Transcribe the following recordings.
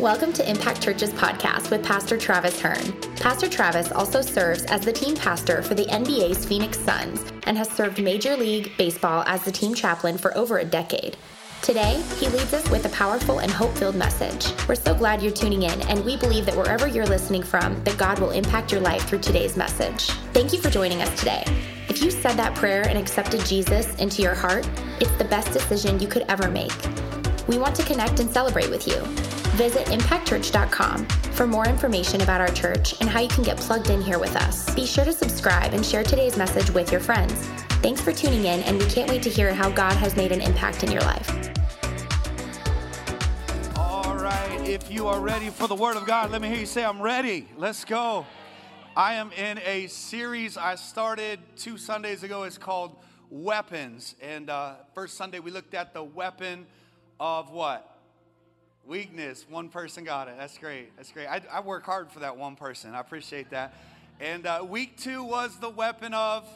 Welcome to Impact Church's podcast with Pastor Travis Hearn. Pastor Travis also serves as the team pastor for the NBA's Phoenix Suns and has served Major League Baseball as the team chaplain for over a decade. Today, he leads us with a powerful and hope-filled message. We're so glad you're tuning in, and we believe that wherever you're listening from, that God will impact your life through today's message. Thank you for joining us today. If you said that prayer and accepted Jesus into your heart, it's the best decision you could ever make. We want to connect and celebrate with you. Visit impactchurch.com for more information about our church and how you can get plugged in here with us. Be sure to subscribe and share today's message with your friends. Thanks for tuning in, and we can't wait to hear how God has made an impact in your life. All right, if you are ready for the Word of God, let me hear you say, I'm ready. Let's go. I am in a series I started two Sundays ago. It's called Weapons. And uh, first Sunday, we looked at the weapon of what? Weakness. One person got it. That's great. That's great. I, I work hard for that one person. I appreciate that. And uh, week two was the weapon of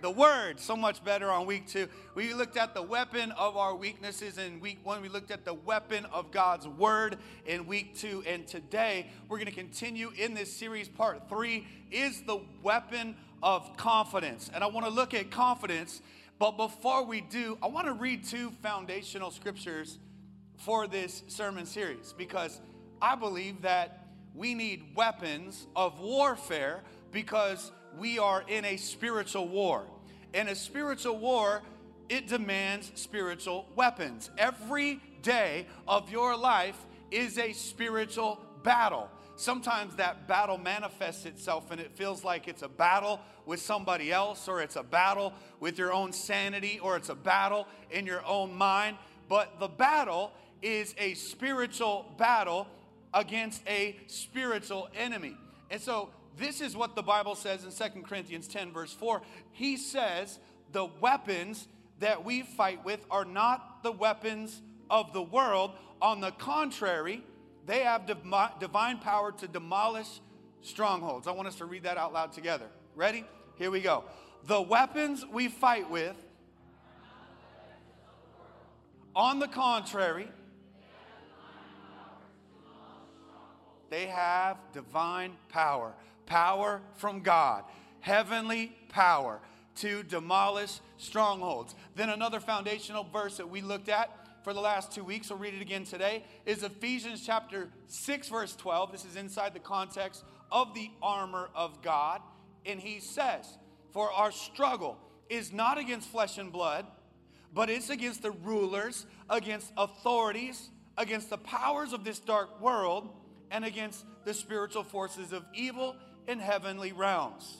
the word. So much better on week two. We looked at the weapon of our weaknesses in week one. We looked at the weapon of God's word in week two. And today we're going to continue in this series. Part three is the weapon of confidence. And I want to look at confidence. But before we do, I want to read two foundational scriptures for this sermon series because I believe that we need weapons of warfare because we are in a spiritual war. And a spiritual war, it demands spiritual weapons. Every day of your life is a spiritual battle. Sometimes that battle manifests itself and it feels like it's a battle with somebody else, or it's a battle with your own sanity, or it's a battle in your own mind. But the battle is a spiritual battle against a spiritual enemy. And so this is what the Bible says in Second Corinthians 10, verse 4. He says, The weapons that we fight with are not the weapons of the world. On the contrary, they have divine power to demolish strongholds. I want us to read that out loud together. Ready? Here we go. The weapons we fight with, on the contrary, They have divine power, power from God, heavenly power to demolish strongholds. Then another foundational verse that we looked at for the last two weeks, we'll read it again today, is Ephesians chapter 6, verse 12. This is inside the context of the armor of God. And he says, For our struggle is not against flesh and blood, but it's against the rulers, against authorities, against the powers of this dark world and against the spiritual forces of evil in heavenly realms.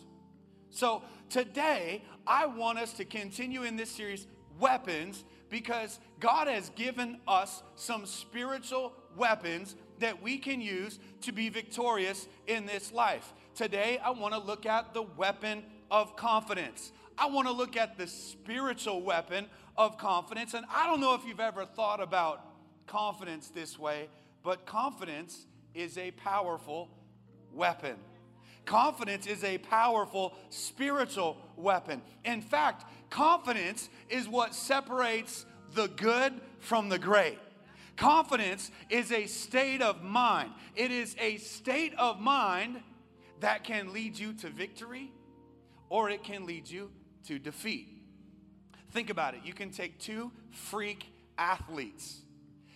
So today, I want us to continue in this series, Weapons, because God has given us some spiritual weapons that we can use to be victorious in this life. Today, I want to look at the weapon of confidence. I want to look at the spiritual weapon of confidence. And I don't know if you've ever thought about confidence this way, but confidence is a powerful weapon. Confidence is a powerful spiritual weapon. In fact, confidence is what separates the good from the great. Confidence is a state of mind. It is a state of mind that can lead you to victory or it can lead you to defeat. Think about it. You can take two freak athletes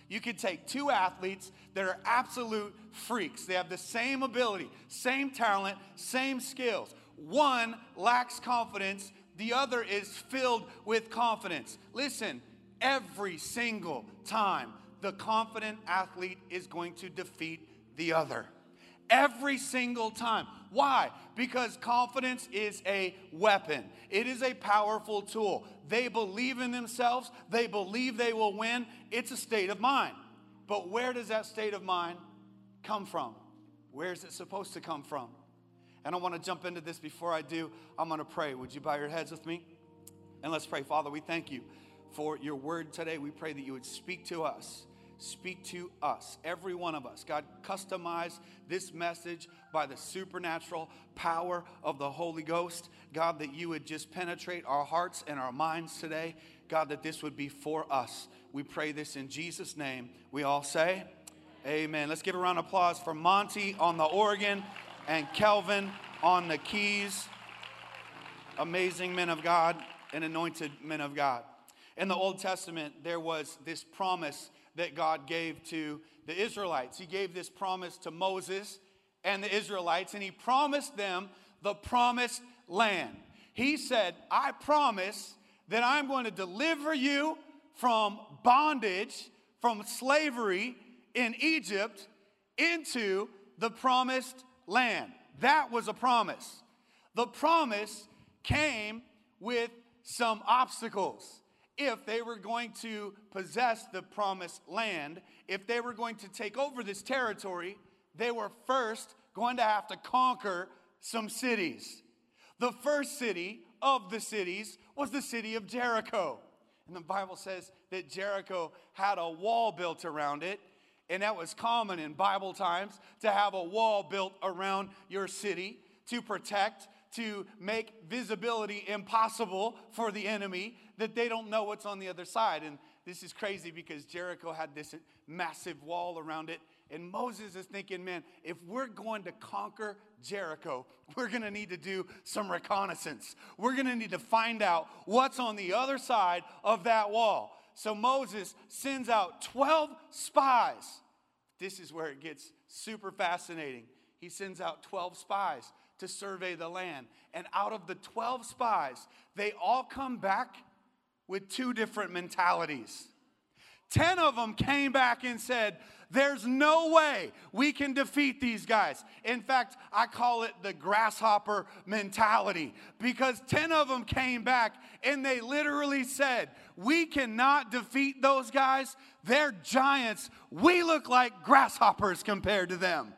you could take two athletes that are absolute freaks. They have the same ability, same talent, same skills. One lacks confidence, the other is filled with confidence. Listen, every single time, the confident athlete is going to defeat the other. Every single time. Why? Because confidence is a weapon, it is a powerful tool. They believe in themselves, they believe they will win. It's a state of mind. But where does that state of mind come from? Where is it supposed to come from? And I want to jump into this before I do. I'm going to pray. Would you bow your heads with me? And let's pray. Father, we thank you for your word today. We pray that you would speak to us speak to us, every one of us. God, customize this message by the supernatural power of the Holy Ghost. God, that you would just penetrate our hearts and our minds today. God, that this would be for us. We pray this in Jesus' name. We all say, Amen. Let's give a round of applause for Monty on the organ and Kelvin on the keys. Amazing men of God and anointed men of God. In the Old Testament, there was this promise that God gave to the Israelites. He gave this promise to Moses and the Israelites, and he promised them the promised land. He said, I promise that I'm going to deliver you from bondage, from slavery in Egypt into the promised land. That was a promise. The promise came with some obstacles. If they were going to possess the promised land, if they were going to take over this territory, they were first going to have to conquer some cities. The first city of the cities was the city of Jericho. And the Bible says that Jericho had a wall built around it. And that was common in Bible times to have a wall built around your city to protect, to make visibility impossible for the enemy, that they don't know what's on the other side. And this is crazy because Jericho had this massive wall around it. And Moses is thinking, man, if we're going to conquer Jericho, we're going to need to do some reconnaissance. We're going to need to find out what's on the other side of that wall. So Moses sends out 12 spies. This is where it gets super fascinating. He sends out 12 spies to survey the land. And out of the 12 spies, they all come back with two different mentalities. 10 of them came back and said, there's no way we can defeat these guys. In fact, I call it the grasshopper mentality because 10 of them came back and they literally said, We cannot defeat those guys. They're giants. We look like grasshoppers compared to them.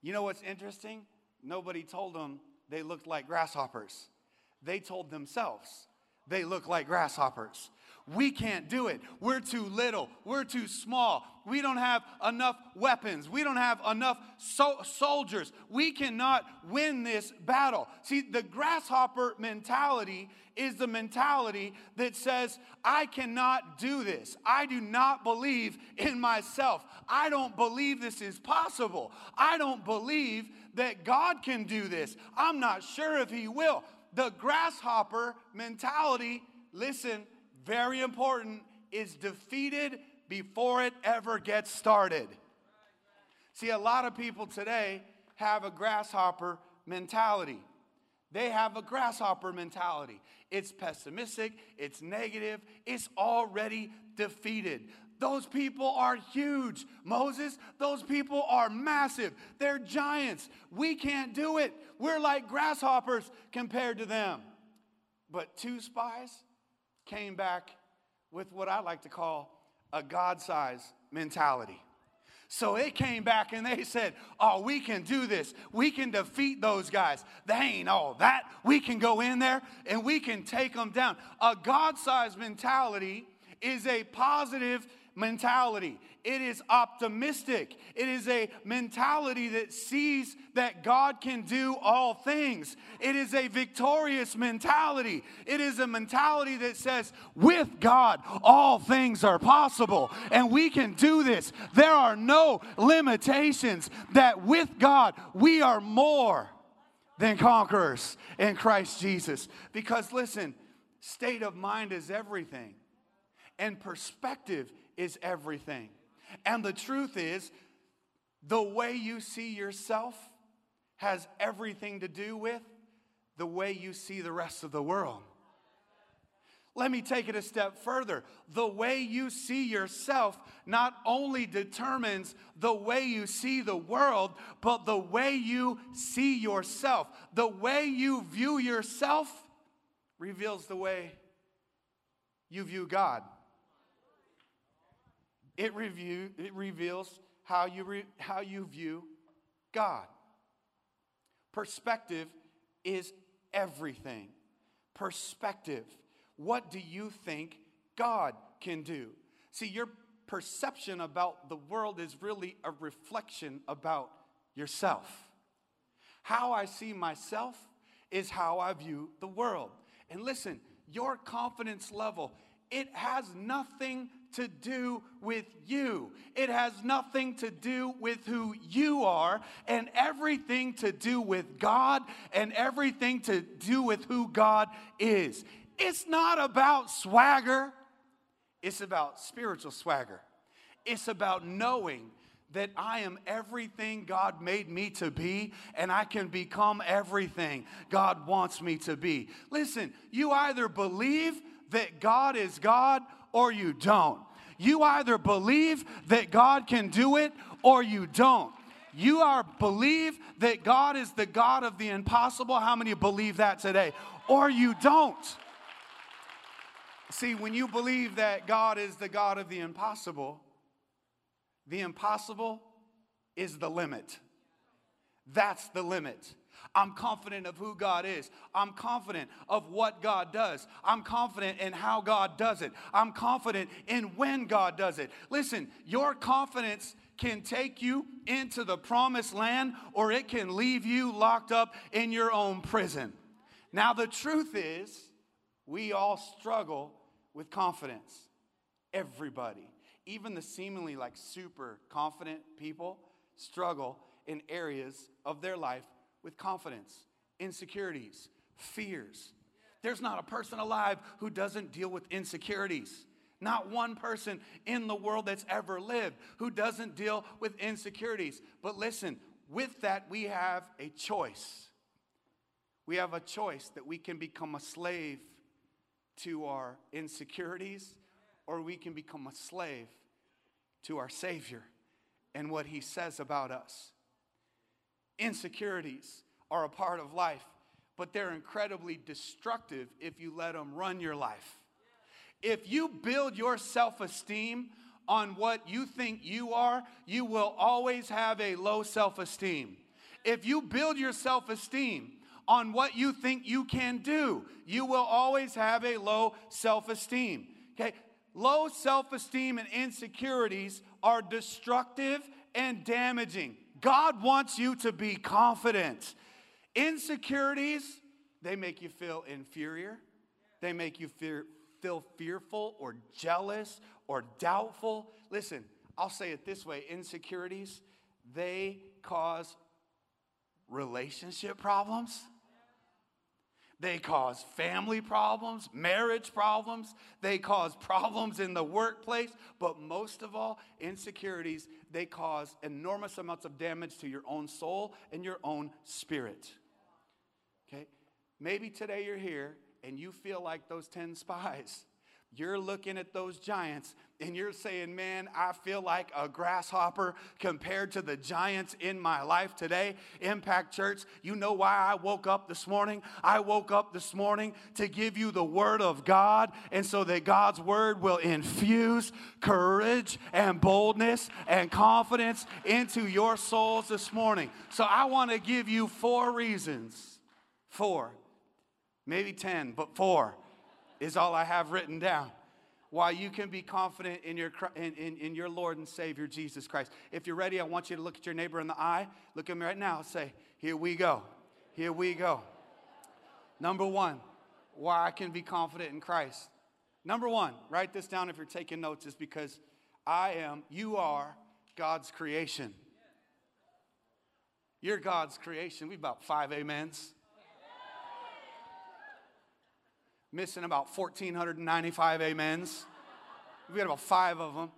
You know what's interesting? Nobody told them they looked like grasshoppers. They told themselves they look like grasshoppers. We can't do it. We're too little. We're too small. We don't have enough weapons. We don't have enough so- soldiers. We cannot win this battle. See, the grasshopper mentality is the mentality that says, I cannot do this. I do not believe in myself. I don't believe this is possible. I don't believe that God can do this. I'm not sure if He will. The grasshopper mentality, listen, very important, is defeated before it ever gets started. See, a lot of people today have a grasshopper mentality. They have a grasshopper mentality. It's pessimistic, it's negative, it's already defeated. Those people are huge. Moses, those people are massive. They're giants. We can't do it. We're like grasshoppers compared to them. But two spies, came back with what I like to call a God size mentality. So it came back and they said, Oh, we can do this. We can defeat those guys. They ain't all that. We can go in there and we can take them down. A God sized mentality is a positive mentality. It is optimistic. It is a mentality that sees that God can do all things. It is a victorious mentality. It is a mentality that says, with God, all things are possible and we can do this. There are no limitations, that with God, we are more than conquerors in Christ Jesus. Because listen, state of mind is everything, and perspective is everything. And the truth is, the way you see yourself has everything to do with the way you see the rest of the world. Let me take it a step further. The way you see yourself not only determines the way you see the world, but the way you see yourself. The way you view yourself reveals the way you view God. It, review, it reveals how you, re, how you view God. Perspective is everything. Perspective. What do you think God can do? See, your perception about the world is really a reflection about yourself. How I see myself is how I view the world. And listen, your confidence level, it has nothing to do with you. It has nothing to do with who you are and everything to do with God and everything to do with who God is. It's not about swagger, it's about spiritual swagger. It's about knowing that I am everything God made me to be and I can become everything God wants me to be. Listen, you either believe that God is God or you don't. You either believe that God can do it or you don't. You are believe that God is the God of the impossible. How many believe that today? Or you don't. See, when you believe that God is the God of the impossible, the impossible is the limit. That's the limit. I'm confident of who God is. I'm confident of what God does. I'm confident in how God does it. I'm confident in when God does it. Listen, your confidence can take you into the promised land or it can leave you locked up in your own prison. Now, the truth is, we all struggle with confidence. Everybody even the seemingly like super confident people struggle in areas of their life with confidence, insecurities, fears. There's not a person alive who doesn't deal with insecurities. Not one person in the world that's ever lived who doesn't deal with insecurities. But listen, with that, we have a choice. We have a choice that we can become a slave to our insecurities or we can become a slave to our Savior and what He says about us. Insecurities are a part of life, but they're incredibly destructive if you let them run your life. If you build your self esteem on what you think you are, you will always have a low self esteem. If you build your self esteem on what you think you can do, you will always have a low self esteem. Okay, Low self esteem and insecurities are destructive and damaging. God wants you to be confident. Insecurities, they make you feel inferior, they make you fear, feel fearful or jealous or doubtful. Listen, I'll say it this way insecurities, they cause relationship problems they cause family problems, marriage problems. They cause problems in the workplace. But most of all, insecurities, they cause enormous amounts of damage to your own soul and your own spirit. Okay? Maybe today you're here and you feel like those 10 spies. You're looking at those giants and you're saying, Man, I feel like a grasshopper compared to the giants in my life today. Impact Church, you know why I woke up this morning? I woke up this morning to give you the Word of God, and so that God's Word will infuse courage and boldness and confidence into your souls this morning. So I want to give you four reasons. Four, maybe 10, but four is all I have written down. Why you can be confident in your, in, in, in, your Lord and Savior Jesus Christ. If you're ready, I want you to look at your neighbor in the eye. Look at me right now. Say, Here we go. Here we go. Number one, why I can be confident in Christ. Number one, write this down if you're taking notes, is because I am, you are God's creation. You're God's creation. We've about five amens. Missing about 1,495 amens. We got about five of them.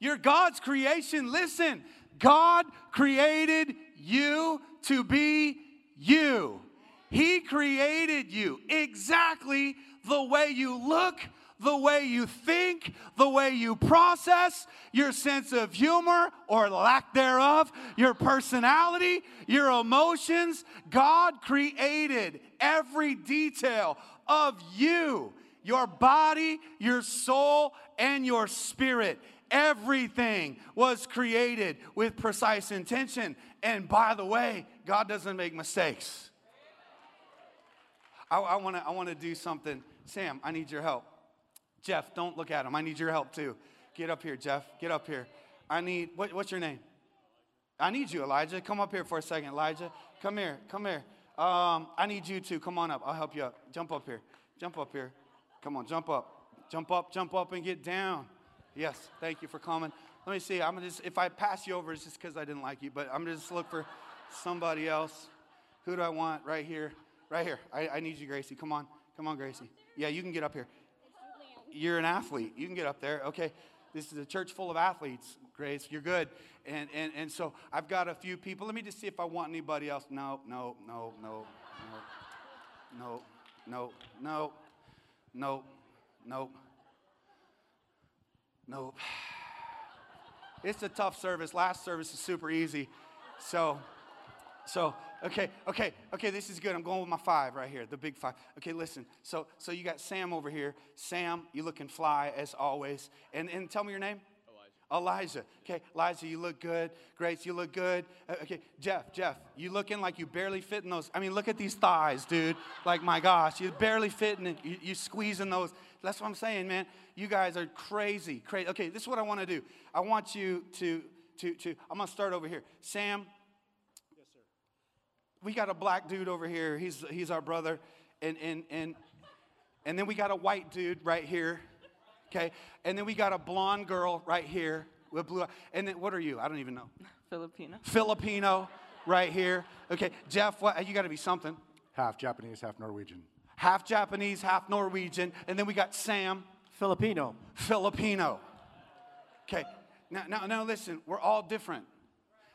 You're God's creation. Listen, God created you to be you. He created you exactly the way you look, the way you think, the way you process, your sense of humor or lack thereof, your personality, your emotions. God created every detail of you your body, your soul, and your spirit. Everything was created with precise intention. And by the way, God doesn't make mistakes. I, I want to I wanna do something. Sam, I need your help. Jeff, don't look at him. I need your help too. Get up here, Jeff. Get up here. I need, what, what's your name? I need you, Elijah. Come up here for a second, Elijah. Come here, come here. Um, I need you to Come on up. I'll help you up. Jump up here. Jump up here. Come on, jump up. Jump up, jump up, and get down. Yes, thank you for coming. Let me see. I'm just if I pass you over, it's just because I didn't like you. But I'm just look for somebody else. Who do I want? Right here. Right here. I, I need you, Gracie. Come on. Come on, Gracie. Yeah, you can get up here. You're an athlete. You can get up there. Okay. This is a church full of athletes, Grace. You're good. And, and, and so I've got a few people. Let me just see if I want anybody else. No, no, no, no, no, no, no, no, no, no, no. It's a tough service. Last service is super easy. So, so okay, okay, okay. This is good. I'm going with my five right here, the big five. Okay, listen. So, so you got Sam over here. Sam, you looking fly as always. And and tell me your name. Elijah. Okay, Elijah, you look good. Grace, you look good. Uh, okay, Jeff, Jeff, you looking like you barely fit in those. I mean, look at these thighs, dude. Like, my gosh, you barely fit in it. You, you squeezing those. That's what I'm saying, man. You guys are crazy, crazy. Okay, this is what I want to do. I want you to, to, to, I'm going to start over here. Sam. Yes, sir. We got a black dude over here. He's, he's our brother. And, and, and, and then we got a white dude right here okay? And then we got a blonde girl right here with blue eyes. And then what are you? I don't even know. Filipino. Filipino right here. Okay, Jeff, what, you got to be something. Half Japanese, half Norwegian. Half Japanese, half Norwegian. And then we got Sam. Filipino. Filipino. Okay, now, now, now listen, we're all different.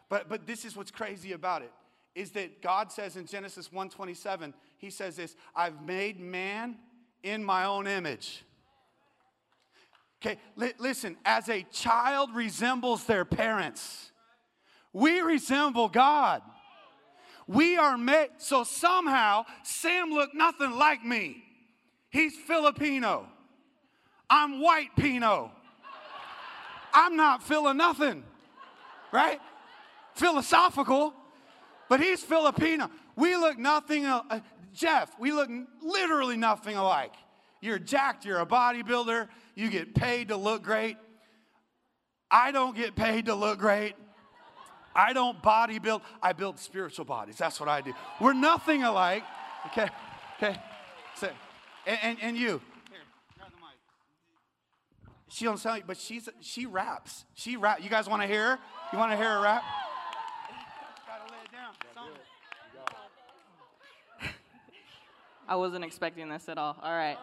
But, but this is what's crazy about it is that God says in Genesis 1:27, he says this, I've made man in my own image. Okay, li- listen, as a child resembles their parents, we resemble God. We are made, so somehow Sam looked nothing like me. He's Filipino. I'm white Pino. I'm not feeling nothing, right? Philosophical, but he's Filipino. We look nothing, uh, Jeff, we look literally nothing alike. You're jacked, you're a bodybuilder, you get paid to look great. I don't get paid to look great. I don't body build. I build spiritual bodies. That's what I do. We're nothing alike. Okay, okay. So, and, and, and you. Here, grab the mic. She don't sound, but she's she raps. She rap. You guys want to hear her? You want to hear her rap? I wasn't expecting this at all. All right.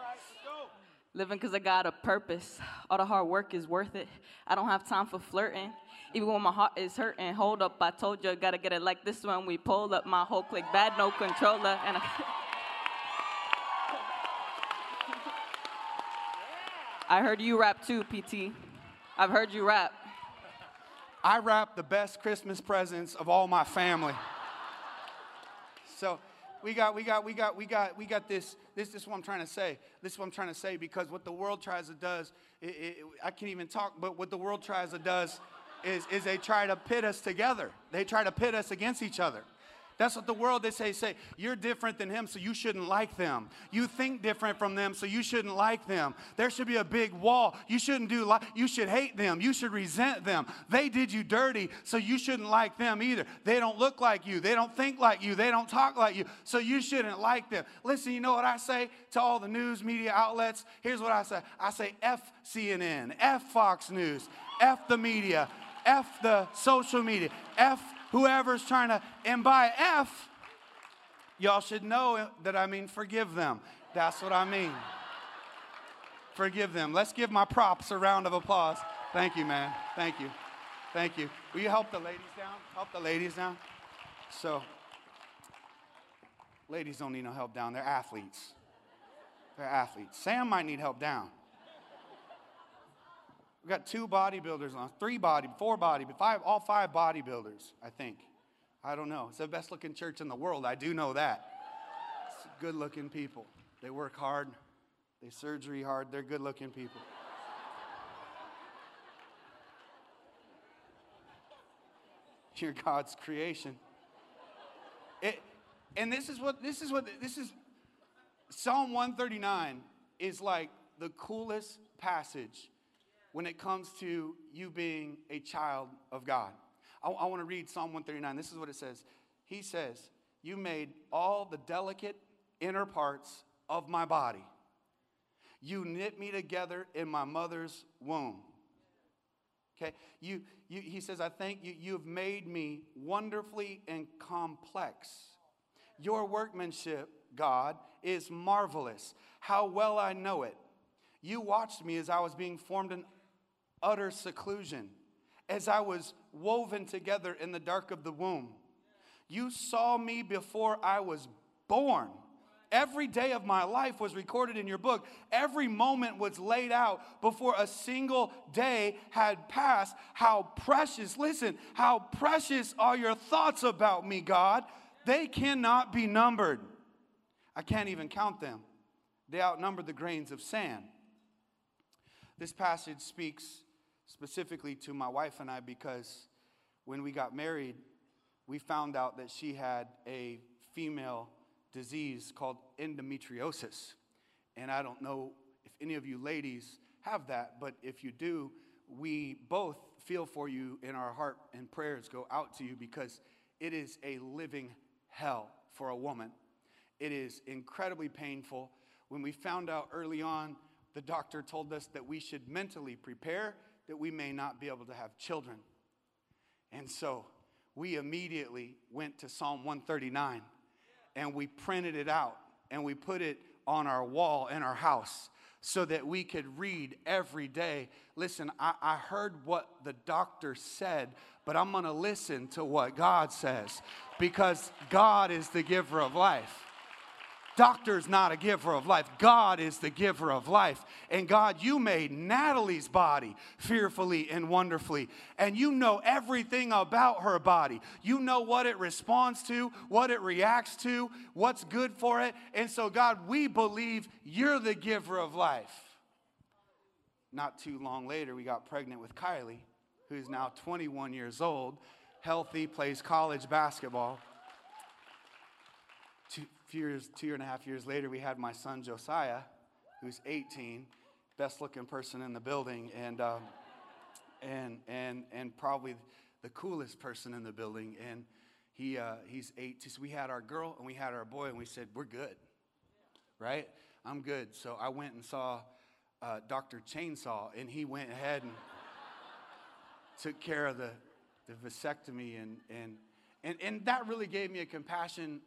Living because I got a purpose. All the hard work is worth it. I don't have time for flirting. Even when my heart is hurting, hold up, I told you, gotta get it like this one. we pull up. My whole click bad, no controller. And I, I heard you rap too, PT. I've heard you rap. I wrap the best Christmas presents of all my family. So we got, we got, we got, we got, we got this. This, this is what I'm trying to say. This is what I'm trying to say because what the world tries to does, it, it, I can't even talk. But what the world tries to does is, is they try to pit us together. They try to pit us against each other. That's what the world they say say you're different than him so you shouldn't like them. You think different from them so you shouldn't like them. There should be a big wall. You shouldn't do li- you should hate them. You should resent them. They did you dirty so you shouldn't like them either. They don't look like you. They don't think like you. They don't talk like you. So you shouldn't like them. Listen, you know what I say to all the news media outlets? Here's what I say. I say F CNN, F Fox News, F the media, F the social media, F whoever's trying to, and by F, y'all should know that I mean forgive them. That's what I mean. Forgive them. Let's give my props a round of applause. Thank you, man. Thank you. Thank you. Will you help the ladies down? Help the ladies down. So, ladies don't need no help down. They're athletes. They're athletes. Sam might need help down. We got two bodybuilders on, three body, four body, five, all five bodybuilders, I think. I don't know. It's the best looking church in the world. I do know that. It's good looking people. They work hard, they surgery hard, they're good looking people. You're God's creation. It, and this is what this is what this is Psalm 139 is like the coolest passage when it comes to you being a child of God. I, I want to read Psalm 139. This is what it says. He says, You made all the delicate inner parts of my body. You knit me together in my mother's womb. Okay? You, you, he says, I thank you. You have made me wonderfully and complex. Your workmanship, God, is marvelous. How well I know it. You watched me as I was being formed in utter seclusion, as I was woven together in the dark of the womb. You saw me before I was born. Every day of my life was recorded in your book. Every moment was laid out before a single day had passed. How precious, listen, how precious are your thoughts about me, God. They cannot be numbered. I can't even count them. They outnumber the grains of sand. This passage speaks specifically to my wife and I because when we got married, we found out that she had a female disease called endometriosis. And I don't know if any of you ladies have that, but if you do, we both feel for you in our heart and prayers go out to you because it is a living hell for a woman. It is incredibly painful. When we found out early on, the doctor told us that we should mentally prepare that we may not be able to have children. And so we immediately went to Psalm 139 and we printed it out and we put it on our wall in our house so that we could read every day. Listen, I, I heard what the doctor said, but I'm gonna listen to what God says because God is the giver of life. Doctor's not a giver of life. God is the giver of life. And God, you made Natalie's body fearfully and wonderfully. And you know everything about her body. You know what it responds to, what it reacts to, what's good for it. And so, God, we believe you're the giver of life. Not too long later, we got pregnant with Kylie, who's now 21 years old, healthy, plays college basketball few years, two and a half years later, we had my son Josiah, who's 18, best looking person in the building, and, um, and, and, and probably the coolest person in the building. And he, uh, he's eight. So we had our girl and we had our boy, and we said, We're good, right? I'm good. So I went and saw uh, Dr. Chainsaw, and he went ahead and took care of the, the vasectomy. And, and, and, and that really gave me a compassion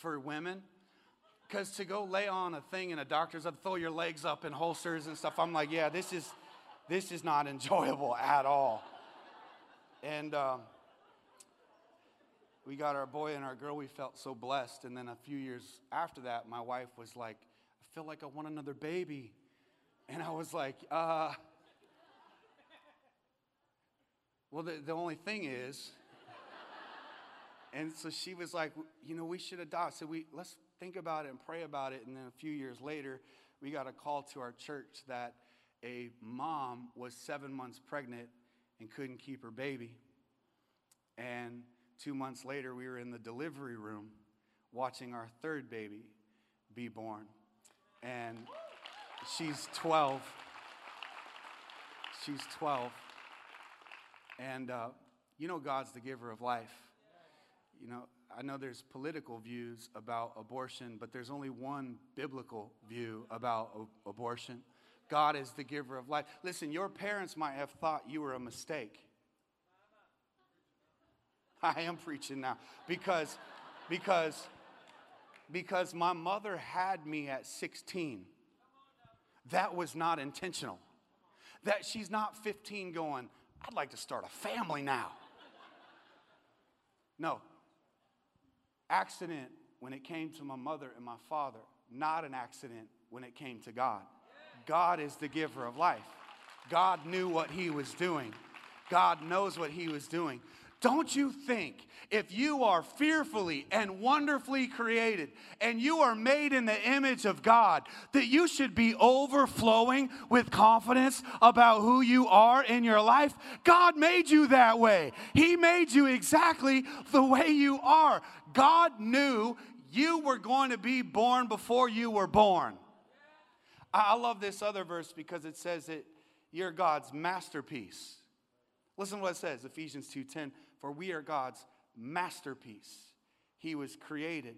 for women. Because to go lay on a thing in a doctor's, I'd throw your legs up in holsters and stuff. I'm like, yeah, this is, this is not enjoyable at all. And um, we got our boy and our girl. We felt so blessed. And then a few years after that, my wife was like, I feel like I want another baby. And I was like, uh, well, the, the only thing is, and so she was like, you know, we should adopt. So we let's think about it and pray about it. And then a few years later, we got a call to our church that a mom was seven months pregnant and couldn't keep her baby. And two months later, we were in the delivery room watching our third baby be born. And she's 12. She's 12. And uh, you know, God's the giver of life you know, I know there's political views about abortion, but there's only one biblical view about a- abortion. God is the giver of life. Listen, your parents might have thought you were a mistake. I am preaching now because because because my mother had me at 16. That was not intentional. That she's not 15 going, I'd like to start a family now. No, accident when it came to my mother and my father, not an accident when it came to God. God is the giver of life. God knew what he was doing. God knows what he was doing. Don't you think if you are fearfully and wonderfully created and you are made in the image of God, that you should be overflowing with confidence about who you are in your life? God made you that way. He made you exactly the way you are. God knew you were going to be born before you were born. I love this other verse because it says that you're God's masterpiece. Listen to what it says, Ephesians 2:10 for we are God's masterpiece. He was created.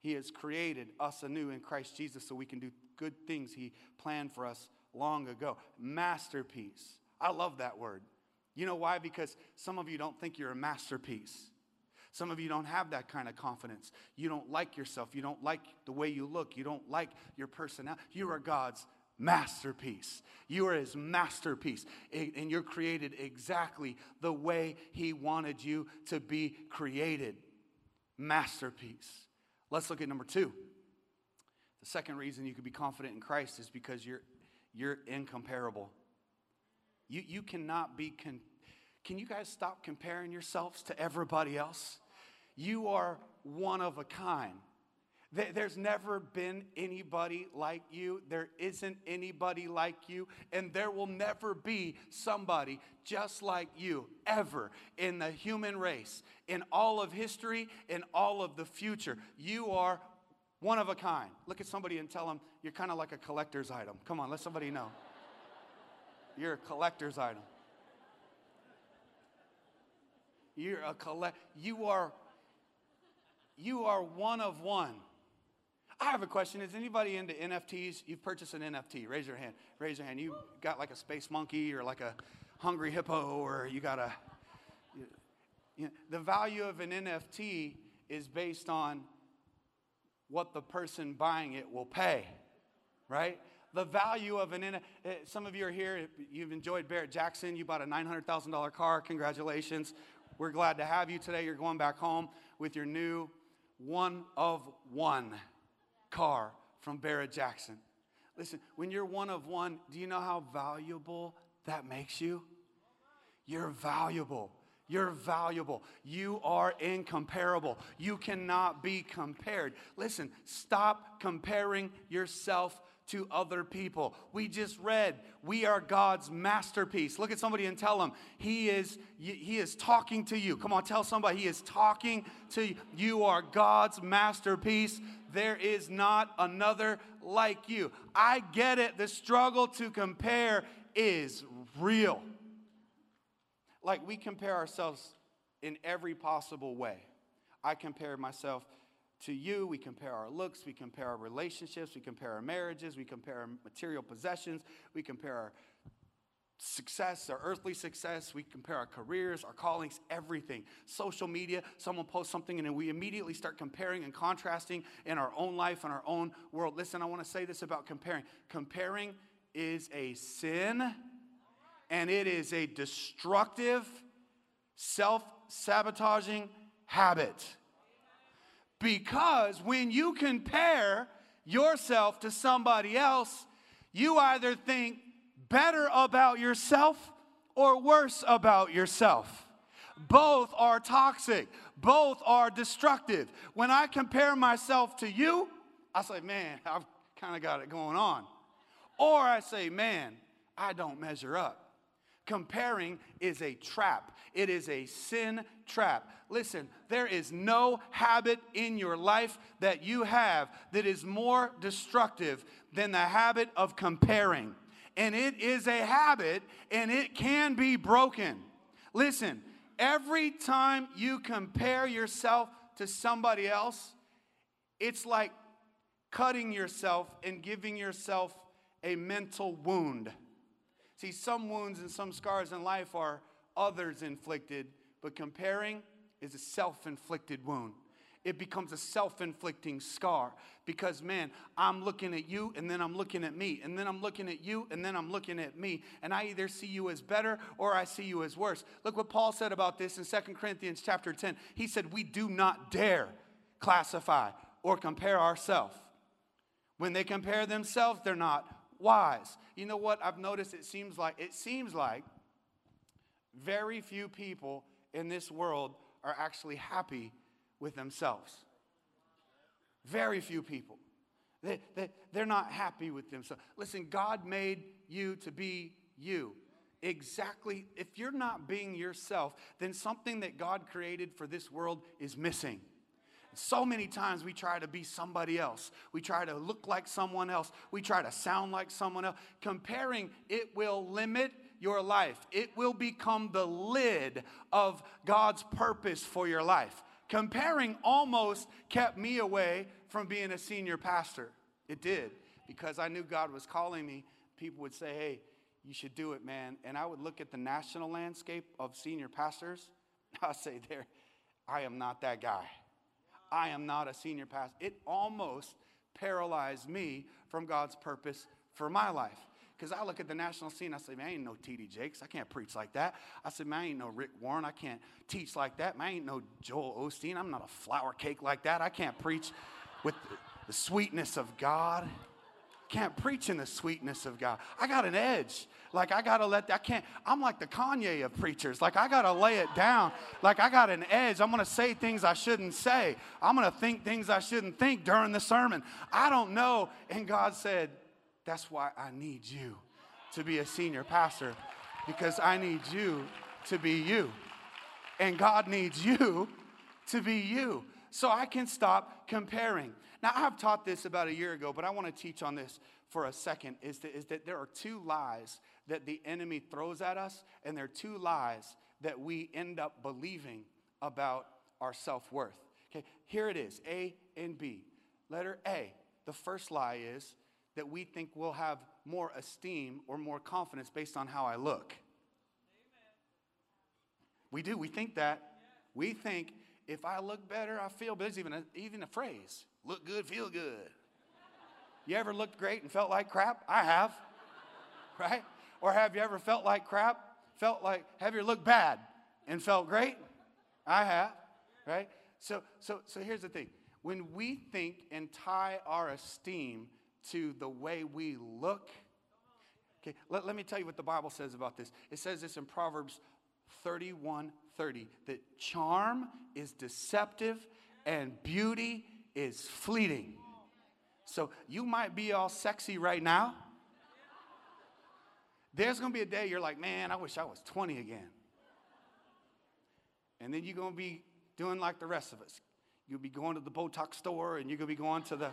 He has created us anew in Christ Jesus so we can do good things He planned for us long ago. Masterpiece. I love that word. You know why? Because some of you don't think you're a masterpiece. Some of you don't have that kind of confidence. You don't like yourself. You don't like the way you look. You don't like your personality. You are God's masterpiece. You are his masterpiece. And you're created exactly the way he wanted you to be created. Masterpiece. Let's look at number two. The second reason you can be confident in Christ is because you're, you're incomparable. You, you cannot be, con- can you guys stop comparing yourselves to everybody else? You are one of a kind. There's never been anybody like you. There isn't anybody like you. And there will never be somebody just like you ever in the human race, in all of history, in all of the future. You are one of a kind. Look at somebody and tell them you're kind of like a collector's item. Come on, let somebody know. You're a collector's item. You're a collect. You are. You are one of one. I have a question. Is anybody into NFTs? You've purchased an NFT. Raise your hand. Raise your hand. You got like a space monkey or like a hungry hippo or you got a. You know, the value of an NFT is based on what the person buying it will pay, right? The value of an, eh, some of you are here, you've enjoyed Barrett Jackson, you bought a $900,000 car, congratulations. We're glad to have you today. You're going back home with your new one of one car from Barrett Jackson. Listen, when you're one of one, do you know how valuable that makes you? You're valuable. You're valuable. You are incomparable. You cannot be compared. Listen, stop comparing yourself to other people. We just read, we are God's masterpiece. Look at somebody and tell them, he is he is talking to you. Come on, tell somebody he is talking to you. You are God's masterpiece. There is not another like you. I get it. The struggle to compare is real. Like we compare ourselves in every possible way. I compare myself to you. We compare our looks, we compare our relationships, we compare our marriages, we compare our material possessions, we compare our success, our earthly success, we compare our careers, our callings, everything. Social media, someone posts something and we immediately start comparing and contrasting in our own life and our own world. Listen, I want to say this about comparing. Comparing is a sin and it is a destructive, self sabotaging habit. Because when you compare yourself to somebody else, you either think better about yourself or worse about yourself. Both are toxic, both are destructive. When I compare myself to you, I say, man, I've kind of got it going on. Or I say, man, I don't measure up. Comparing is a trap, it is a sin trap. Listen, there is no habit in your life that you have that is more destructive than the habit of comparing. And it is a habit and it can be broken. Listen, every time you compare yourself to somebody else, it's like cutting yourself and giving yourself a mental wound. See, some wounds and some scars in life are others inflicted, but comparing is a self inflicted wound. It becomes a self inflicting scar because, man, I'm looking at you and then I'm looking at me, and then I'm looking at you and then I'm looking at me, and I either see you as better or I see you as worse. Look what Paul said about this in 2 Corinthians chapter 10. He said, We do not dare classify or compare ourselves. When they compare themselves, they're not wise. You know what I've noticed it seems like it seems like very few people in this world are actually happy with themselves. Very few people. They, they, they're not happy with themselves. Listen, God made you to be you. Exactly. If you're not being yourself, then something that God created for this world is missing. So many times we try to be somebody else. We try to look like someone else. We try to sound like someone else. Comparing, it will limit your life. It will become the lid of God's purpose for your life. Comparing almost kept me away from being a senior pastor. It did, because I knew God was calling me. People would say, hey, you should do it, man. And I would look at the national landscape of senior pastors. I'll say, there, I am not that guy. I am not a senior pastor. It almost paralyzed me from God's purpose for my life. Because I look at the national scene, I say, man, I ain't no T.D. Jakes. I can't preach like that. I said, man, I ain't no Rick Warren. I can't teach like that. Man, I ain't no Joel Osteen. I'm not a flour cake like that. I can't preach with the, sweetness of God. Can't preach in the sweetness of God. I got an edge. Like I gotta let that I can't, I'm like the Kanye of preachers. Like I gotta lay it down. Like I got an edge. I'm gonna say things I shouldn't say. I'm gonna think things I shouldn't think during the sermon. I don't know. And God said, that's why I need you to be a senior pastor because I need you to be you. And God needs you to be you. So I can stop comparing. Now, I've taught this about a year ago, but I want to teach on this for a second is that, is that there are two lies that the enemy throws at us, and there are two lies that we end up believing about our self worth. Okay, here it is A and B. Letter A, the first lie is that we think we'll have more esteem or more confidence based on how I look. Amen. We do, we think that. We think if I look better, I feel better. There's even a, even a phrase look good, feel good. You ever looked great and felt like crap? I have, right? Or have you ever felt like crap, felt like, have you looked bad and felt great? I have, right? So, so, so here's the thing. When we think and tie our esteem to the way we look. Okay, let, let me tell you what the Bible says about this. It says this in Proverbs 31 30 that charm is deceptive and beauty is fleeting. So you might be all sexy right now. There's gonna be a day you're like, man, I wish I was 20 again. And then you're gonna be doing like the rest of us. You'll be going to the Botox store and you're gonna be going to the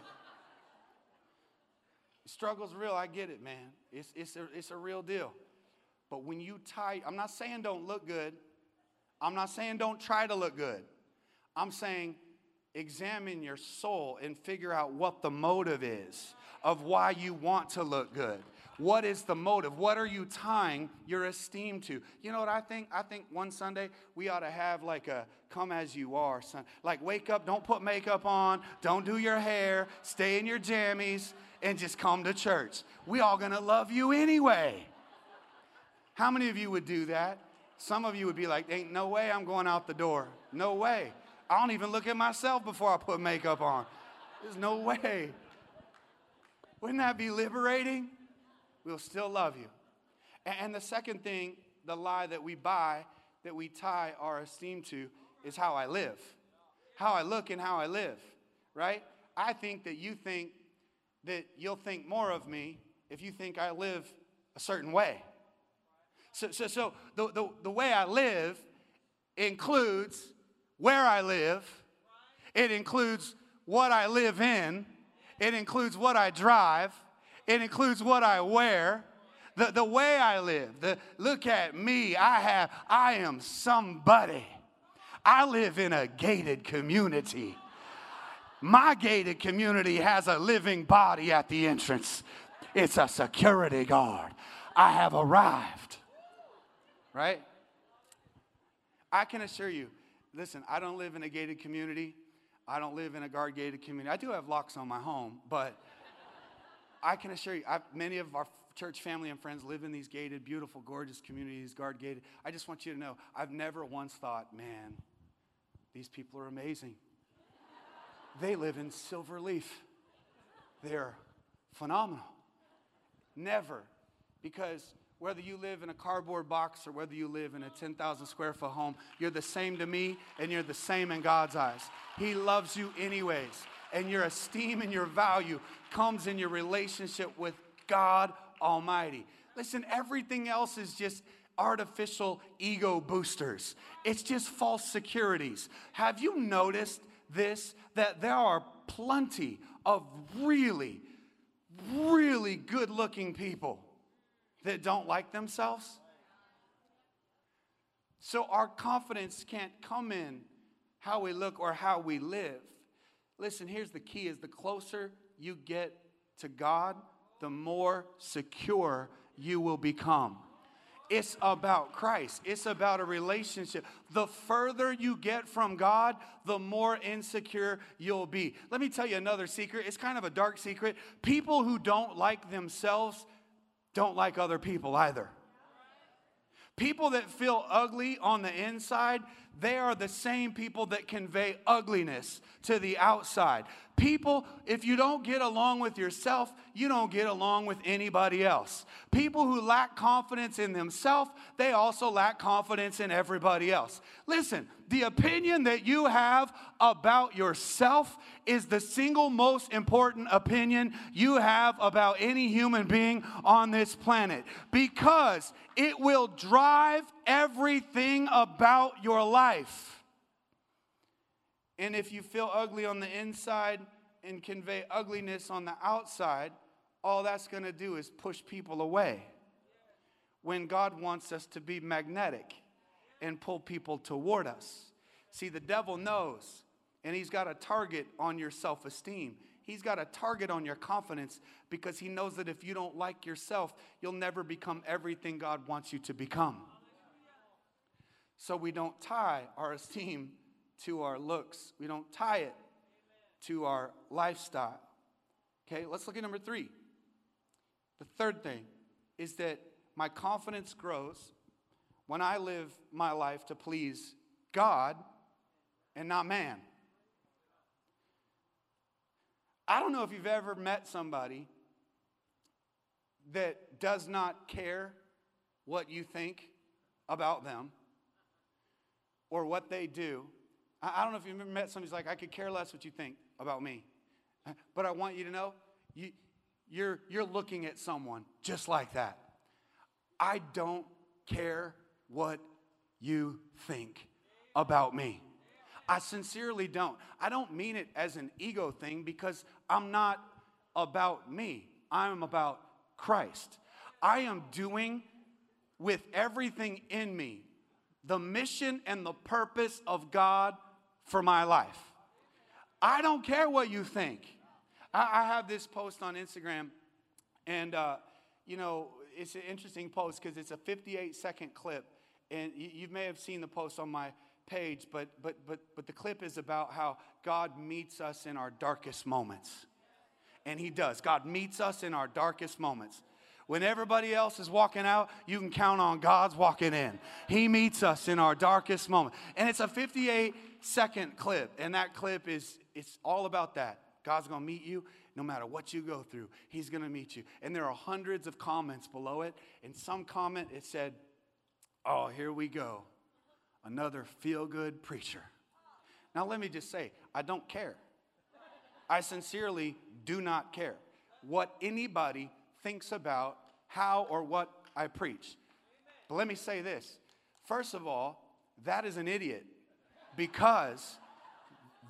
struggle's real. I get it, man. It's, it's, a, it's a real deal. But when you tie, I'm not saying don't look good. I'm not saying don't try to look good. I'm saying examine your soul and figure out what the motive is of why you want to look good. What is the motive? What are you tying your esteem to? You know what I think? I think one Sunday we ought to have like a come as you are, son. Like wake up, don't put makeup on, don't do your hair, stay in your jammies, and just come to church. We all gonna love you anyway. How many of you would do that? Some of you would be like, ain't no way I'm going out the door. No way. I don't even look at myself before I put makeup on. There's no way. Wouldn't that be liberating? We'll still love you. And the second thing, the lie that we buy, that we tie our esteem to, is how I live. How I look and how I live, right? I think that you think that you'll think more of me if you think I live a certain way. So, so, so the, the, the way I live includes where I live, it includes what I live in, it includes what I drive, it includes what I wear. The, the way I live, the look at me, I have, I am somebody. I live in a gated community. My gated community has a living body at the entrance. It's a security guard. I have arrived. Right? I can assure you, listen, I don't live in a gated community. I don't live in a guard gated community. I do have locks on my home, but I can assure you, I've, many of our church family and friends live in these gated, beautiful, gorgeous communities, guard gated. I just want you to know, I've never once thought, man, these people are amazing. They live in Silver Leaf. They're phenomenal. Never. Because whether you live in a cardboard box or whether you live in a 10,000 square foot home, you're the same to me and you're the same in God's eyes. He loves you anyways. And your esteem and your value comes in your relationship with God Almighty. Listen, everything else is just artificial ego boosters, it's just false securities. Have you noticed this that there are plenty of really, really good looking people that don't like themselves. So our confidence can't come in how we look or how we live. Listen, here's the key is the closer you get to God, the more secure you will become. It's about Christ. It's about a relationship. The further you get from God, the more insecure you'll be. Let me tell you another secret. It's kind of a dark secret. People who don't like themselves don't like other people either. People that feel ugly on the inside, they are the same people that convey ugliness to the outside. People, if you don't get along with yourself, you don't get along with anybody else. People who lack confidence in themselves, they also lack confidence in everybody else. Listen, the opinion that you have about yourself is the single most important opinion you have about any human being on this planet because it will drive everything about your life. And if you feel ugly on the inside and convey ugliness on the outside, all that's going to do is push people away. When God wants us to be magnetic and pull people toward us. See, the devil knows, and he's got a target on your self esteem. He's got a target on your confidence because he knows that if you don't like yourself, you'll never become everything God wants you to become. So we don't tie our esteem to our looks, we don't tie it to our lifestyle. Okay, let's look at number three. The third thing is that my confidence grows when I live my life to please God and not man. I don't know if you've ever met somebody that does not care what you think about them or what they do. I don't know if you've ever met somebody who's like, I could care less what you think about me. Uh, but I want you to know, you, you're, you're looking at someone just like that. I don't care what you think about me. I sincerely don't. I don't mean it as an ego thing because I'm not about me, I'm about Christ. I am doing with everything in me the mission and the purpose of God for my life. I don't care what you think. I, I have this post on Instagram, and uh, you know, it's an interesting post because it's a 58 second clip. And you, you may have seen the post on my page, but, but, but, but the clip is about how God meets us in our darkest moments. And He does. God meets us in our darkest moments. When everybody else is walking out, you can count on God's walking in. He meets us in our darkest moment. And it's a 58 second clip. And that clip is it's all about that. God's going to meet you no matter what you go through. He's going to meet you. And there are hundreds of comments below it. And some comment it said, "Oh, here we go. Another feel-good preacher." Now let me just say, I don't care. I sincerely do not care what anybody thinks about how or what I preach. But let me say this. First of all, that is an idiot because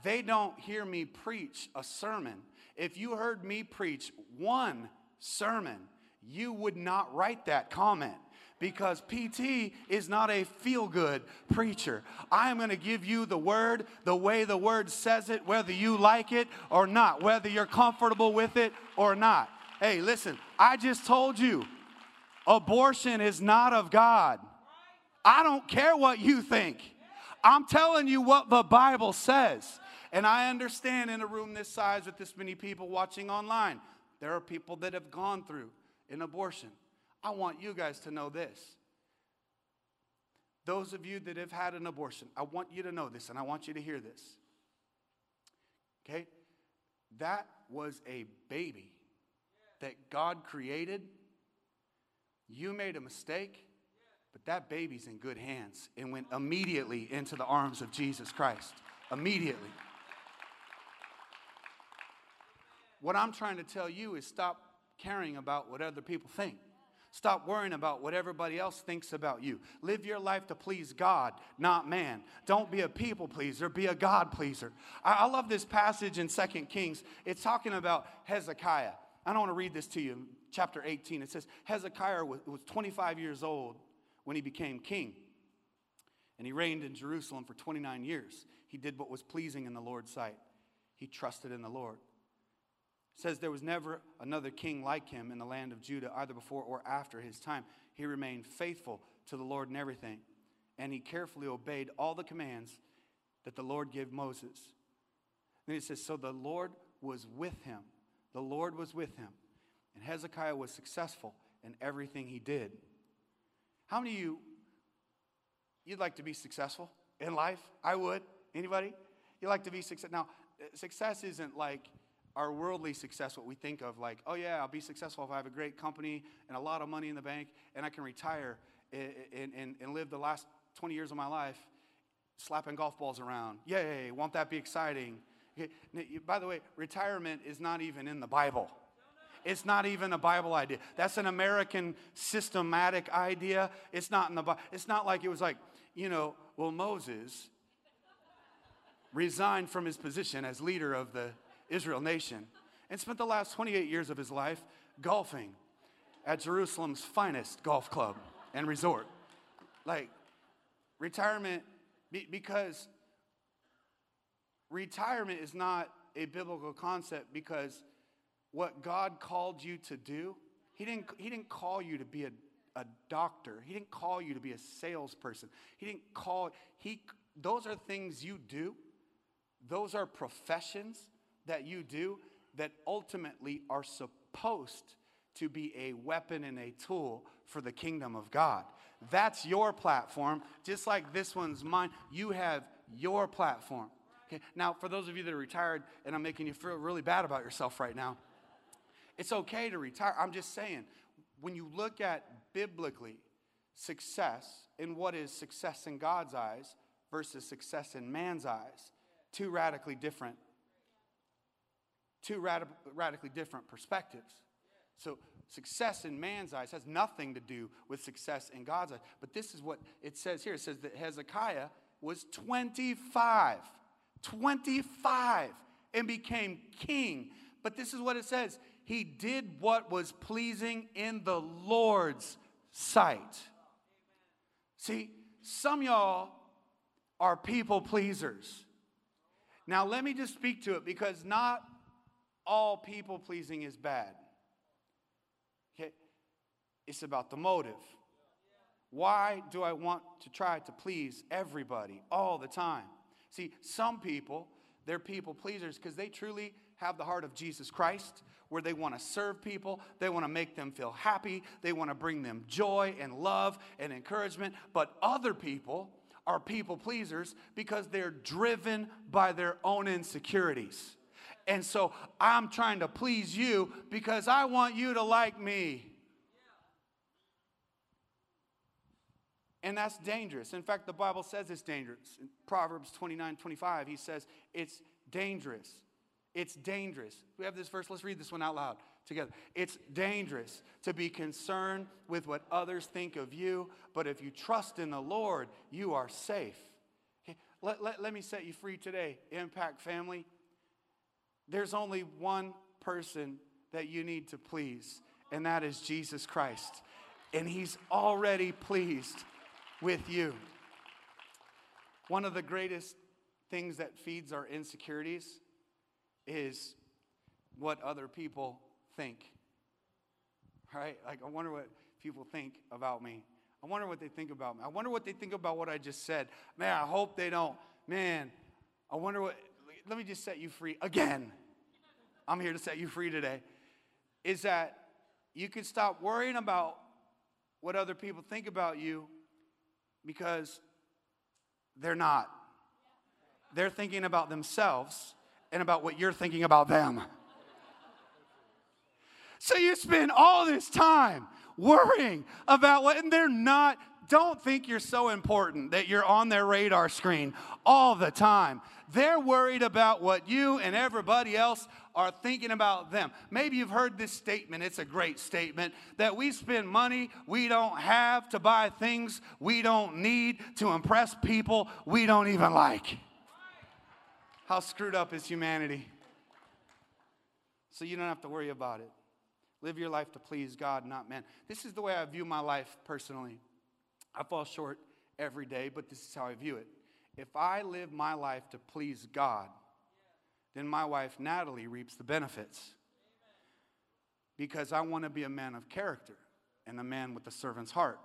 they don't hear me preach a sermon. If you heard me preach one sermon, you would not write that comment because PT is not a feel good preacher. I am going to give you the word the way the word says it, whether you like it or not, whether you're comfortable with it or not. Hey, listen, I just told you abortion is not of God. I don't care what you think. I'm telling you what the Bible says. And I understand in a room this size with this many people watching online, there are people that have gone through an abortion. I want you guys to know this. Those of you that have had an abortion, I want you to know this and I want you to hear this. Okay? That was a baby that God created, you made a mistake, but that baby's in good hands and went immediately into the arms of Jesus Christ. Immediately. What I'm trying to tell you is stop caring about what other people think. Stop worrying about what everybody else thinks about you. Live your life to please God, not man. Don't be a people pleaser, be a God pleaser. I, love this passage in Second Kings. It's talking about Hezekiah. I don't want to read this to you. Chapter 18, it says Hezekiah was, was 25 years old when he became king. And he reigned in Jerusalem for 29 years. He did what was pleasing in the Lord's sight. He trusted in the Lord. says there was never another king like him in the land of Judah, either before or after his time. He remained faithful to the Lord in everything, and he carefully obeyed all the commands that the Lord gave Moses. Then he says, So the Lord was with him. The Lord was with him. And Hezekiah was successful in everything he did. How many of you, you'd like to be successful in life? I would. Anybody? You like to be successful. Now, success isn't like our worldly success, what we think of, like, oh yeah, I'll be successful if I have a great company and a lot of money in the bank and I can retire and, and, and live the last 20 years of my life slapping golf balls around. Yay, won't that be exciting? By the way, retirement is not even in the Bible. It's not even a Bible idea. That's an American systematic idea. It's not in the Bible. It's not like it was like, you know, well, Moses resigned from his position as leader of the Israel nation and spent the last 28 years of his life golfing at Jerusalem's finest golf club and resort. Like, retirement, because retirement is not a biblical concept because what God called you to do, He didn't, he didn't call you to be a, a doctor. He didn't call you to be a salesperson. He didn't call, he, those are things you do. Those are professions that you do that ultimately are supposed to be a weapon and a tool for the kingdom of God. That's your platform, just like this one's mine. You have your platform. Okay? Now, for those of you that are retired, and I'm making you feel really bad about yourself right now, it's okay to retire. I'm just saying, when you look at biblically success and what is success in God's eyes versus success in man's eyes, two radically different two rad- radically different perspectives. So, success in man's eyes has nothing to do with success in God's eyes. But this is what it says here it says that Hezekiah was 25, 25, and became king. But this is what it says he did what was pleasing in the Lord's sight. See, some y'all are people pleasers. Now, let me just speak to it because not all people pleasing is bad. Okay? It's about the motive. Why do I want to try to please everybody all the time? See, some people, they're people pleasers because they truly have the heart of Jesus Christ, where they want to serve people, they want to make them feel happy, they want to bring them joy and love and encouragement. But other people are people pleasers because they're driven by their own insecurities. And so I'm trying to please you because I want you to like me. And that's dangerous. In fact, the Bible says it's dangerous. In Proverbs 29 25, he says it's dangerous. It's dangerous. We have this verse. Let's read this one out loud together. It's dangerous to be concerned with what others think of you, but if you trust in the Lord, you are safe. Let, let, let me set you free today, Impact family. There's only one person that you need to please, and that is Jesus Christ. And He's already pleased with you. One of the greatest things that feeds our insecurities is what other people think. Right? Like, I wonder what people think about me. I wonder what they think about me. I wonder what they think about what I just said. Man, I hope they don't. Man, I wonder what let me just set you free again. I'm here to set you free today. Is that you can stop worrying about what other people think about you because they're not. They're thinking about themselves and about what you're thinking about them. So you spend all this time worrying about what, and they're not don't think you're so important that you're on their radar screen all the time. They're worried about what you and everybody else are thinking about them. Maybe you've heard this statement. It's a great statement that we spend money we don't have to buy things we don't need to impress people we don't even like. How screwed up is humanity? So you don't have to worry about it. Live your life to please God, not man. This is the way I view my life personally. I fall short every day, but this is how I view it. If I live my life to please God, then my wife Natalie reaps the benefits. because I want to be a man of character and a man with a servant's heart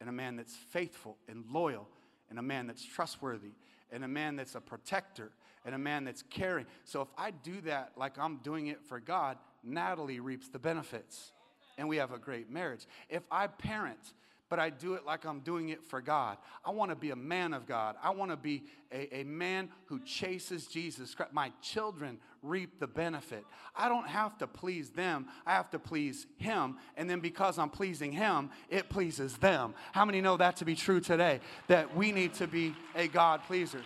and a man that's faithful and loyal and a man that's trustworthy and a man that's a protector and a man that's caring. So if I do that like I'm doing it for God, Natalie reaps the benefits and we have a great marriage. If I parent, but I do it like I'm doing it for God. I want to be a man of God. I want to be a, a man who chases Jesus. My children reap the benefit. I don't have to please them, I have to please Him. And then because I'm pleasing Him, it pleases them. How many know that to be true today? That we need to be a God pleaser.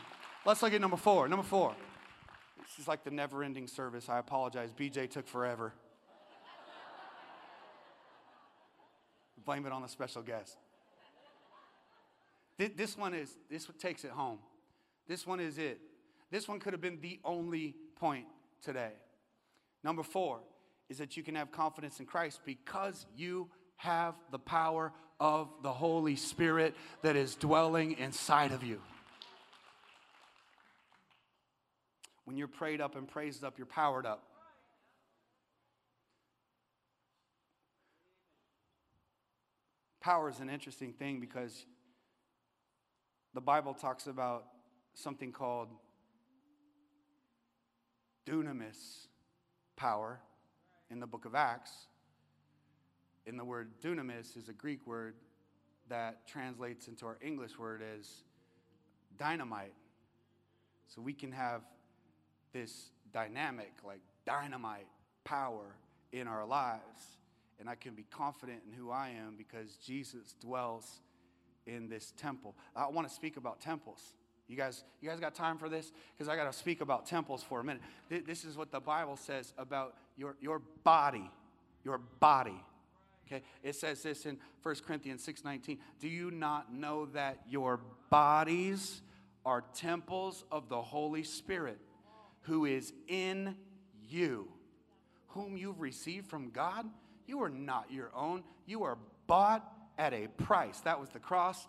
Let's look at number four. Number four. This is like the never ending service. I apologize. BJ took forever. Blame it on the special guest. This one is, this takes it home. This one is it. This one could have been the only point today. Number four is that you can have confidence in Christ because you have the power of the Holy Spirit that is dwelling inside of you. When you're prayed up and praised up, you're powered up. Power is an interesting thing because the Bible talks about something called dunamis power in the book of Acts. And the word dunamis is a Greek word that translates into our English word as dynamite. So we can have this dynamic, like dynamite power in our lives and I can be confident in who I am because Jesus dwells in this temple. I want to speak about temples. You guys, you guys got time for this? Because I got to speak about temples for a minute. This is what the Bible says about your, your body. Your body. Okay? It says this in 1 Corinthians 6:19. Do you not know that your bodies are temples of the Holy Spirit who is in you, whom you've received from God? You are not your own. You are bought at a price. That was the cross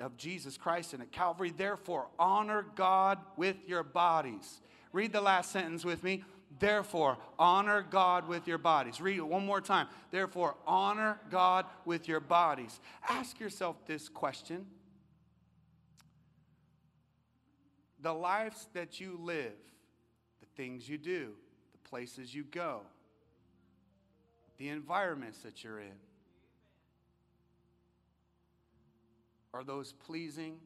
of Jesus Christ and at Calvary. Therefore, honor God with your bodies. Read the last sentence with me. Therefore, honor God with your bodies. Read it one more time. Therefore, honor God with your bodies. Ask yourself this question The lives that you live, the things you do, the places you go, the environments that you're in. Are those pleasing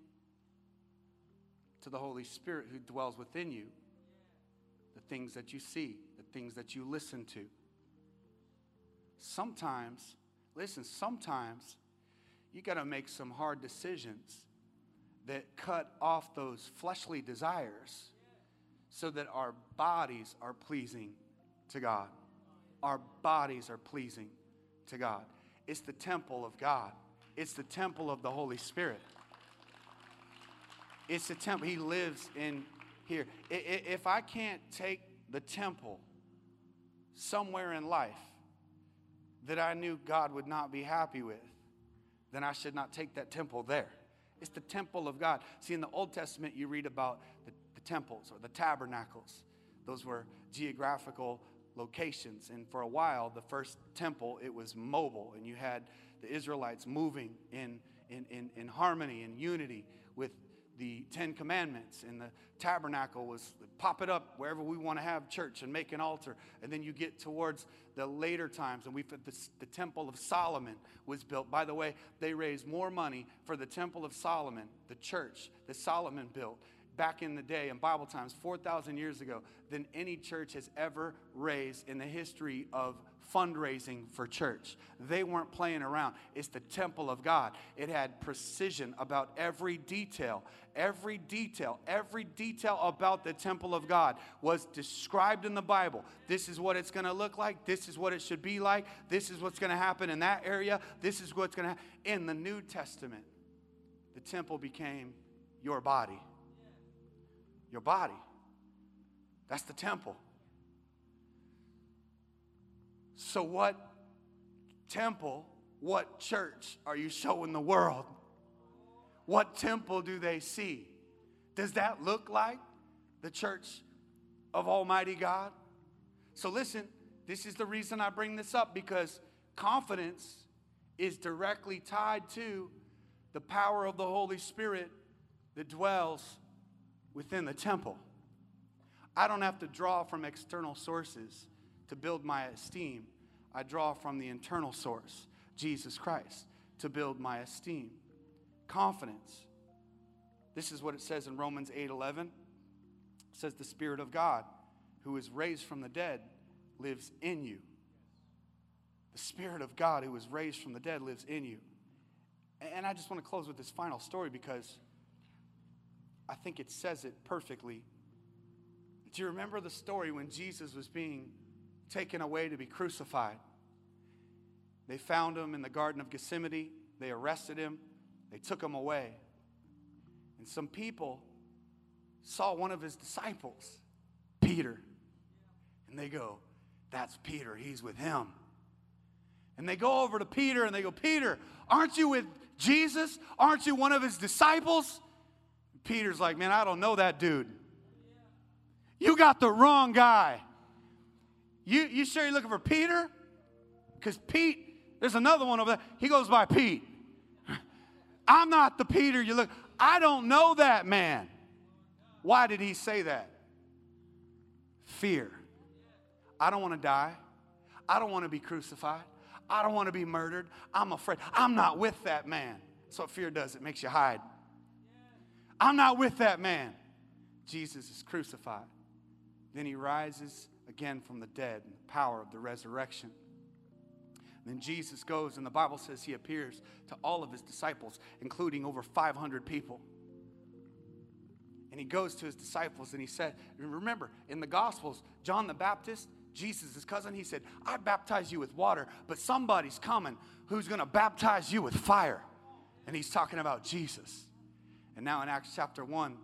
to the Holy Spirit who dwells within you? The things that you see, the things that you listen to. Sometimes, listen, sometimes you got to make some hard decisions that cut off those fleshly desires so that our bodies are pleasing to God our bodies are pleasing to God. It's the temple of God, it's the temple of the Holy Spirit. It's the temple. He lives in here. If I can't take the temple somewhere in life that I knew God would not be happy with, then I should not take that temple there. It's the temple of God. See, in the Old Testament, you read about the, the temples or the tabernacles. Those were geographical locations. And for a while, the first temple, it was mobile, and you had the Israelites moving in, in, in, in harmony and unity with the Ten Commandments. And the tabernacle was pop it up wherever we want to have church and make an altar. And then you get towards the later times, and we've the, the Temple of Solomon was built. By the way, they raised more money for the Temple of Solomon, the church that Solomon built back in the day in Bible times, 4,000 years ago, than any church has ever raised in the history of fundraising for church. They weren't playing around. It's the temple of God. It had precision about every detail. Every detail, every detail about the temple of God was described in the Bible. This is what it's going to look like. This is what it should be like. This is what's going to happen in that area. This is what's going to happen. In the New Testament, the temple became your body your body. That's the temple. So, what temple, what church are you showing the world? What temple do they see? Does that look like the church of Almighty God? So, listen, This is the reason I bring this up because confidence is directly tied to the power of the Holy Spirit that dwells within the temple. I don't have to draw from external sources to build my esteem. I draw from the internal source, Jesus Christ, to build my esteem. Confidence. This is what it says in Romans 8:11. It says the spirit of God who is raised from the dead lives in you. The spirit of God who was raised from the dead lives in you. And I just want to close with this final story because I think it says it perfectly. Do you remember the story when Jesus was being taken away to be crucified? They found him in the Garden of Gethsemane. They arrested him. They took him away. And some people saw one of his disciples, Peter, and they go, That's Peter. He's with him. And they go over to Peter and they go, Peter, aren't you with Jesus? Aren't you one of his disciples? Peter's like, Man, I don't know that dude. You got the wrong guy. You, you sure you're looking for Peter? Because Pete there's another one over there. He goes by Pete. I'm not the Peter you look. I don't know that man. Why did he say that? Fear. I don't want to die. I don't want to be crucified. I don't want to be murdered. I'm afraid. I'm not with that man. That's what fear does. It makes you hide. I'm not with that man. Jesus is crucified. Then he rises again from the dead in the power of the resurrection. Then Jesus goes, and the Bible says he appears to all of his disciples, including over 500 people. And he goes to his disciples and he said, Remember, in the Gospels, John the Baptist, Jesus' his cousin, he said, I baptize you with water, but somebody's coming who's going to baptize you with fire. And he's talking about Jesus. And now in Acts chapter 1,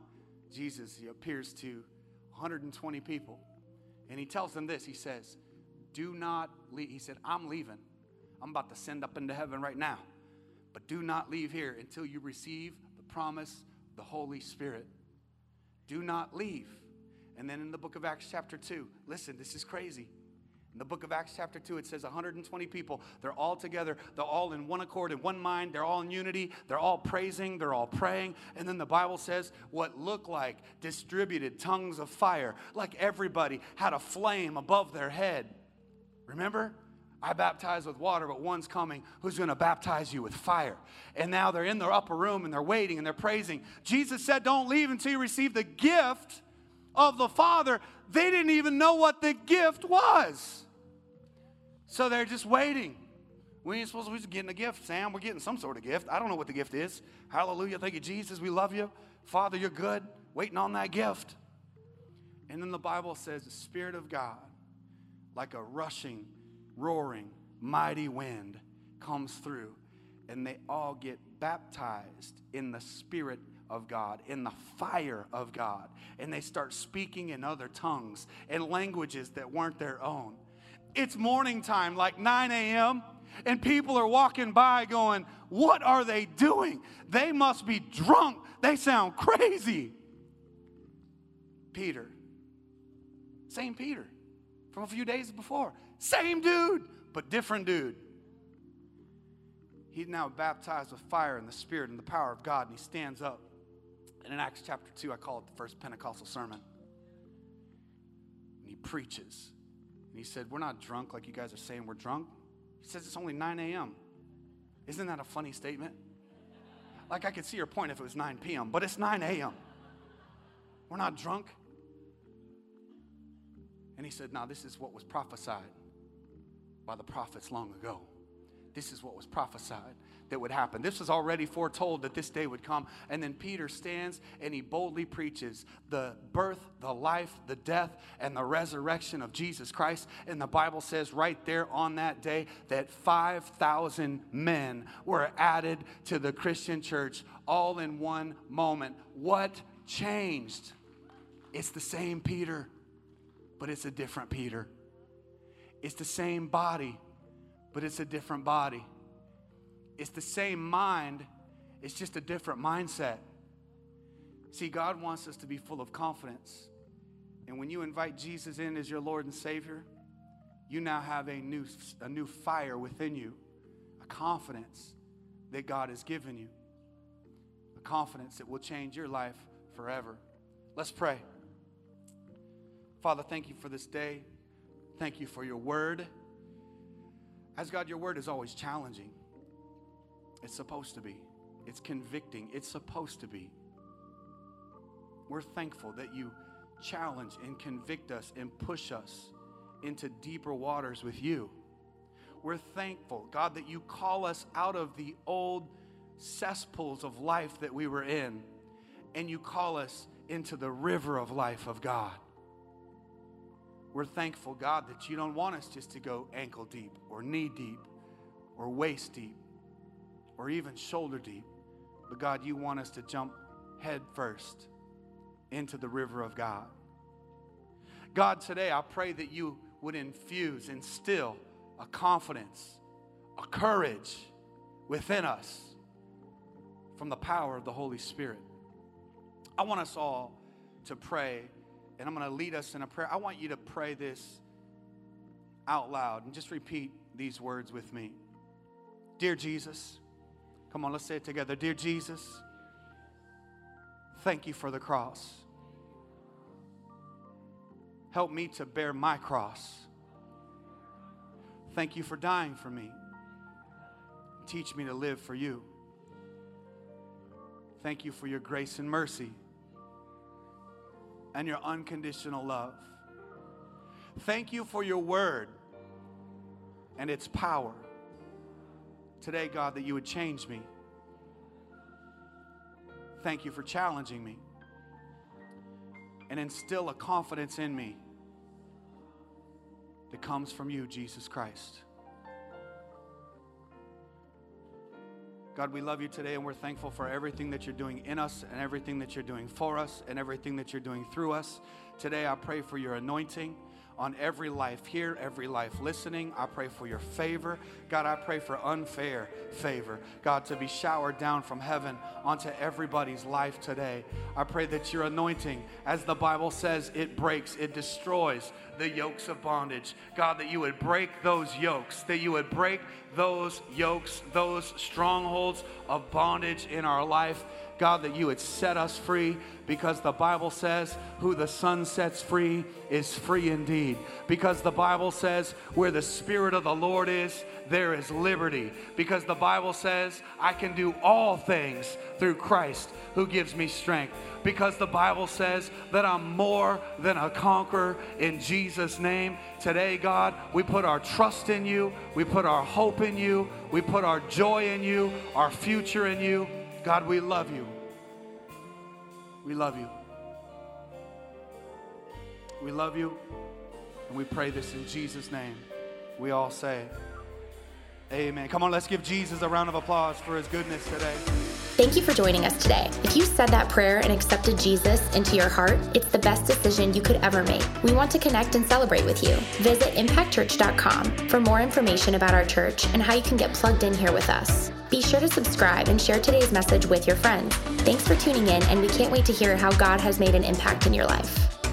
Jesus he appears to 120 people. And he tells them this He says, Do not leave. He said, I'm leaving I'm about to send up into heaven right now. But do not leave here until you receive the promise, the Holy Spirit. Do not leave. And then in the book of Acts, chapter 2, listen, this is crazy. In the book of Acts, chapter 2, it says 120 people. They're all together. They're all in one accord, in one mind. They're all in unity. They're all praising. They're all praying. And then the Bible says what looked like distributed tongues of fire, like everybody had a flame above their head. Remember? I baptize with water, but one's coming who's going to baptize you with fire. And now they're in their upper room and they're waiting and they're praising. Jesus said, Don't leave until you receive the gift of the Father. They didn't even know what the gift was. So they're just waiting. We ain't supposed to be getting a gift, Sam. We're getting some sort of gift. I don't know what the gift is. Hallelujah. Thank you, Jesus. We love you. Father, you're good. Waiting on that gift. And then the Bible says the Spirit of God, like a rushing roaring, mighty wind comes through, and they all get baptized in the Spirit of God, in the fire of God, and they start speaking in other tongues and languages that weren't their own. It's morning time, like 9 a.m., and people are walking by going, What are they doing? They must be drunk. They sound crazy. Peter, same Peter from a few days before, same dude, but different dude. He's now baptized with fire and the Spirit and the power of God, and he stands up. And in Acts chapter 2, I call it the first Pentecostal sermon. And he preaches. And he said, We're not drunk like you guys are saying we're drunk. He says it's only 9 a.m. Isn't that a funny statement? Like I could see your point if it was 9 p.m., but it's 9 a.m. We're not drunk. And he said, Now, this is what was prophesied by the prophets long ago. This is what was prophesied that would happen. This was already foretold that this day would come. And then Peter stands and he boldly preaches the birth, the life, the death, and the resurrection of Jesus Christ. And the Bible says right there on that day that 5,000 men were added to the Christian church all in one moment. What changed? It's the same Peter, but it's a different Peter. It's the same body, but it's a different body. It's the same mind, it's just a different mindset. See, God wants us to be full of confidence. And when you invite Jesus in as your Lord and Savior, you now have a new, a new fire within you, a confidence that God has given you, a confidence that will change your life forever. Let's pray. Father, thank you for this day. Thank you for your word. As God, your word is always challenging. It's supposed to be, it's convicting, it's supposed to be. We're thankful that you challenge and convict us and push us into deeper waters with you. We're thankful, God, that you call us out of the old cesspools of life that we were in and you call us into the river of life of God. We're thankful, God, that you don't want us just to go ankle deep or knee deep or waist deep or even shoulder deep. But God, you want us to jump head first into the river of God. God, today I pray that you would infuse, instill a confidence, a courage within us from the power of the Holy Spirit. I want us all to pray, and I'm going to lead us in a prayer. I want you to pray this out loud and just repeat these words with me. Dear Jesus, come on, let's say it together. Dear Jesus, thank you for the cross. Help me to bear my cross. Thank you for dying for me. Teach me to live for you. Thank you for your grace and mercy and your unconditional love. Thank you for your word and its power. Today, God, that you would change me. Thank you for challenging me and instill a confidence in me that comes from you, Jesus Christ. God, we love you today and we're thankful for everything that you're doing in us and everything that you're doing for us and everything that you're doing through us. Today, I pray for your anointing on every life here, every life listening. I pray for your favor. God, I pray for unfair favor. God, to be showered down from heaven onto everybody's life today. I pray that your anointing, as the Bible says, it breaks, it destroys the yokes of bondage. God, that you would break those yokes, that you would break those yokes, those strongholds of bondage in our life. God, that you would set us free because the Bible says, Who the Son sets free is free indeed. Because the Bible says, Where the Spirit of the Lord is, there is liberty. Because the Bible says, I can do all things through Christ who gives me strength. Because the Bible says that I'm more than a conqueror in Jesus' name. Today, God, we put our trust in you, we put our hope in you, we put our joy in you, our future in you. God, we love you. We love you. We love you. And we pray this in Jesus' name. We all say, Amen. Come on, let's give Jesus a round of applause for his goodness today. Thank you for joining us today. If you said that prayer and accepted Jesus into your heart, it's the best decision you could ever make. We want to connect and celebrate with you. Visit impactchurch.com for more information about our church and how you can get plugged in here with us. Be sure to subscribe and share today's message with your friends. Thanks for tuning in, and we can't wait to hear how God has made an impact in your life.